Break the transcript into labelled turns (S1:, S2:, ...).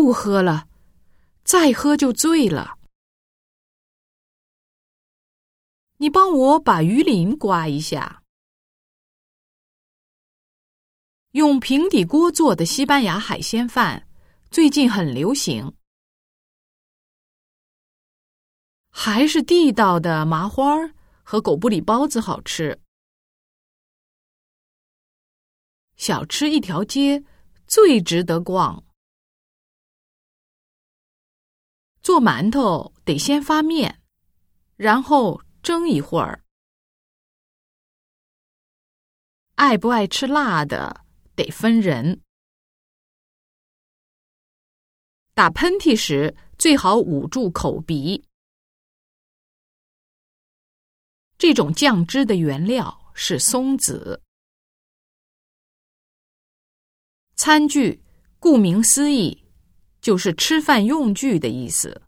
S1: 不喝了，再喝就醉了。你帮我把鱼鳞刮一下。用平底锅做的西班牙海鲜饭最近很流行，还是地道的麻花和狗不理包子好吃。小吃一条街最值得逛。做馒头得先发面，然后蒸一会儿。爱不爱吃辣的得分人。打喷嚏时最好捂住口鼻。这种酱汁的原料是松子。餐具顾名思义，就是吃饭用具的意思。